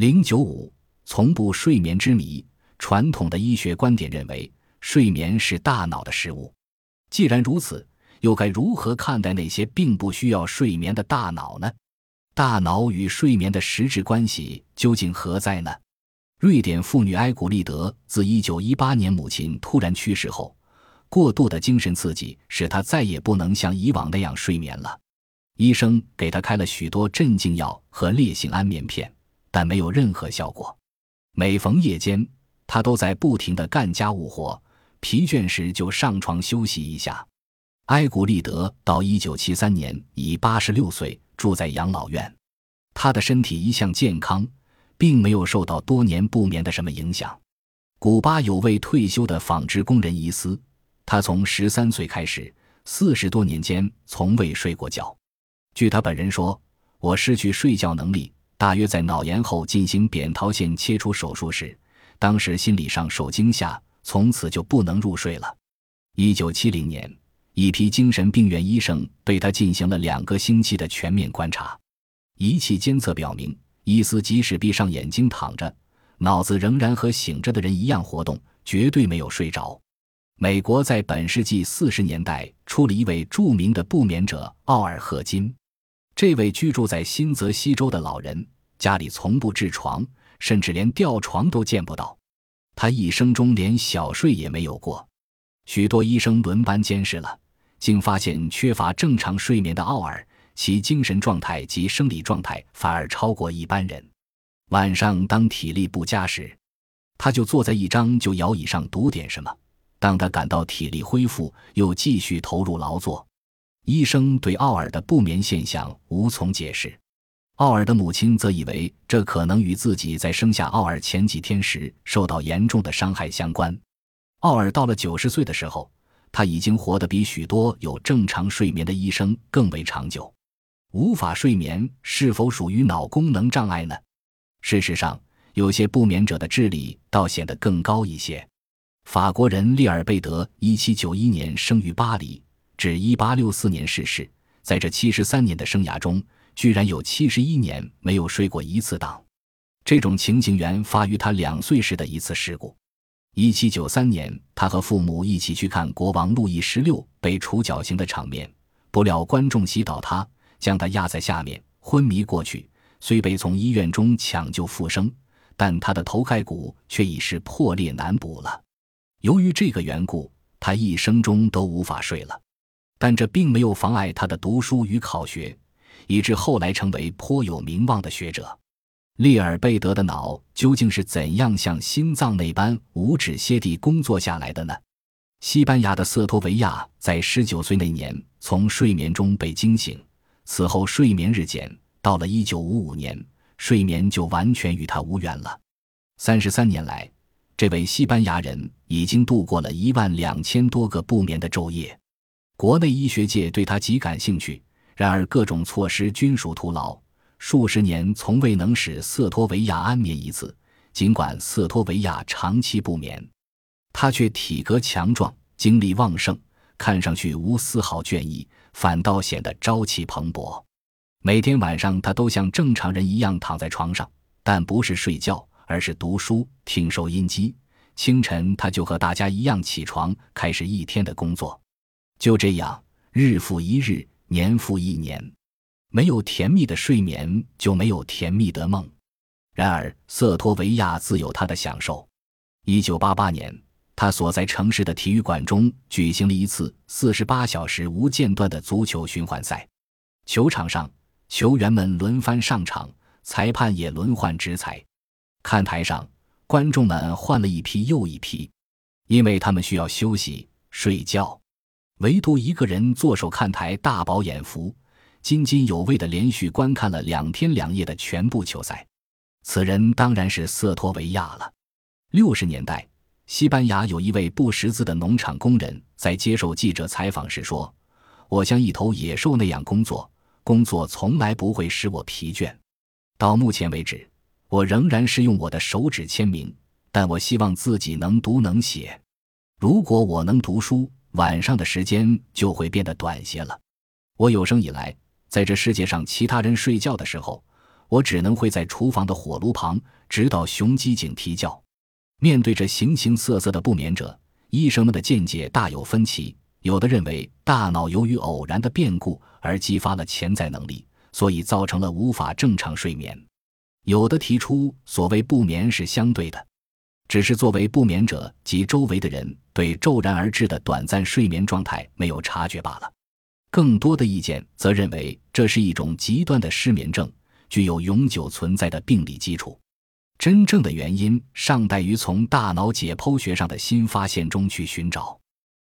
零九五，从不睡眠之谜。传统的医学观点认为，睡眠是大脑的事物。既然如此，又该如何看待那些并不需要睡眠的大脑呢？大脑与睡眠的实质关系究竟何在呢？瑞典妇女埃古丽德自一九一八年母亲突然去世后，过度的精神刺激使她再也不能像以往那样睡眠了。医生给她开了许多镇静药和烈性安眠片，但没有任何效果。每逢夜间，他都在不停地干家务活，疲倦时就上床休息一下。埃古利德到一九七三年已八十六岁，住在养老院。他的身体一向健康。并没有受到多年不眠的什么影响。古巴有位退休的纺织工人伊斯，他从十三岁开始，四十多年间从未睡过觉。据他本人说：“我失去睡觉能力，大约在脑炎后进行扁桃腺切除手术时，当时心理上受惊吓，从此就不能入睡了。”一九七零年，一批精神病院医生对他进行了两个星期的全面观察，仪器监测表明。伊斯即使闭上眼睛躺着，脑子仍然和醒着的人一样活动，绝对没有睡着。美国在本世纪四十年代出了一位著名的不眠者奥尔赫金，这位居住在新泽西州的老人家里从不置床，甚至连吊床都见不到。他一生中连小睡也没有过。许多医生轮班监视了，竟发现缺乏正常睡眠的奥尔。其精神状态及生理状态反而超过一般人。晚上当体力不佳时，他就坐在一张旧摇椅上读点什么；当他感到体力恢复，又继续投入劳作。医生对奥尔的不眠现象无从解释。奥尔的母亲则以为这可能与自己在生下奥尔前几天时受到严重的伤害相关。奥尔到了九十岁的时候，他已经活得比许多有正常睡眠的医生更为长久。无法睡眠是否属于脑功能障碍呢？事实上，有些不眠者的智力倒显得更高一些。法国人利尔贝德，一七九一年生于巴黎，至一八六四年逝世。在这七十三年的生涯中，居然有七十一年没有睡过一次当。这种情形源发于他两岁时的一次事故。一七九三年，他和父母一起去看国王路易十六被处绞刑的场面，不料观众席倒塌。将他压在下面，昏迷过去。虽被从医院中抢救复生，但他的头盖骨却已是破裂难补了。由于这个缘故，他一生中都无法睡了。但这并没有妨碍他的读书与考学，以致后来成为颇有名望的学者。利尔贝德的脑究竟是怎样像心脏那般无止歇地工作下来的呢？西班牙的瑟托维亚在十九岁那年从睡眠中被惊醒。此后睡眠日减，到了一九五五年，睡眠就完全与他无缘了。三十三年来，这位西班牙人已经度过了一万两千多个不眠的昼夜。国内医学界对他极感兴趣，然而各种措施均属徒劳，数十年从未能使瑟托维亚安眠一次。尽管瑟托维亚长期不眠，他却体格强壮，精力旺盛，看上去无丝毫倦意。反倒显得朝气蓬勃。每天晚上，他都像正常人一样躺在床上，但不是睡觉，而是读书、听收音机。清晨，他就和大家一样起床，开始一天的工作。就这样，日复一日，年复一年，没有甜蜜的睡眠，就没有甜蜜的梦。然而，瑟托维亚自有他的享受。一九八八年。他所在城市的体育馆中举行了一次四十八小时无间断的足球循环赛。球场上，球员们轮番上场，裁判也轮换执裁。看台上，观众们换了一批又一批，因为他们需要休息睡觉。唯独一个人坐守看台，大饱眼福，津津有味地连续观看了两天两夜的全部球赛。此人当然是瑟托维亚了。六十年代。西班牙有一位不识字的农场工人，在接受记者采访时说：“我像一头野兽那样工作，工作从来不会使我疲倦。到目前为止，我仍然是用我的手指签名，但我希望自己能读能写。如果我能读书，晚上的时间就会变得短些了。我有生以来，在这世界上其他人睡觉的时候，我只能会在厨房的火炉旁，直到雄鸡警啼叫。面对着形形色色的不眠者，医生们的见解大有分歧。有的认为，大脑由于偶然的变故而激发了潜在能力，所以造成了无法正常睡眠；有的提出，所谓不眠是相对的，只是作为不眠者及周围的人对骤然而至的短暂睡眠状态没有察觉罢了。更多的意见则认为，这是一种极端的失眠症，具有永久存在的病理基础。真正的原因尚待于从大脑解剖学上的新发现中去寻找。